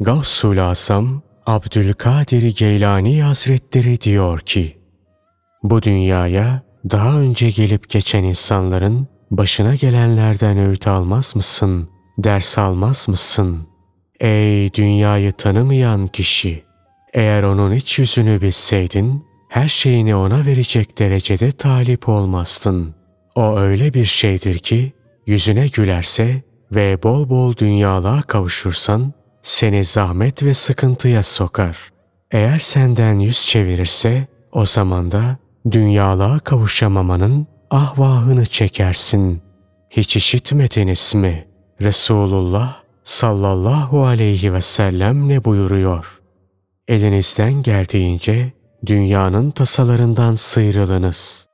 Gavsul Asam Abdülkadir Geylani Hazretleri diyor ki, bu dünyaya daha önce gelip geçen insanların başına gelenlerden öğüt almaz mısın, ders almaz mısın? Ey dünyayı tanımayan kişi! Eğer onun iç yüzünü bilseydin, her şeyini ona verecek derecede talip olmazdın. O öyle bir şeydir ki, yüzüne gülerse ve bol bol dünyalığa kavuşursan, seni zahmet ve sıkıntıya sokar. Eğer senden yüz çevirirse, o zaman da dünyalığa kavuşamamanın ahvahını çekersin. Hiç işitmediniz mi? Resulullah sallallahu aleyhi ve sellem ne buyuruyor? Elinizden geldiğince dünyanın tasalarından sıyrılınız.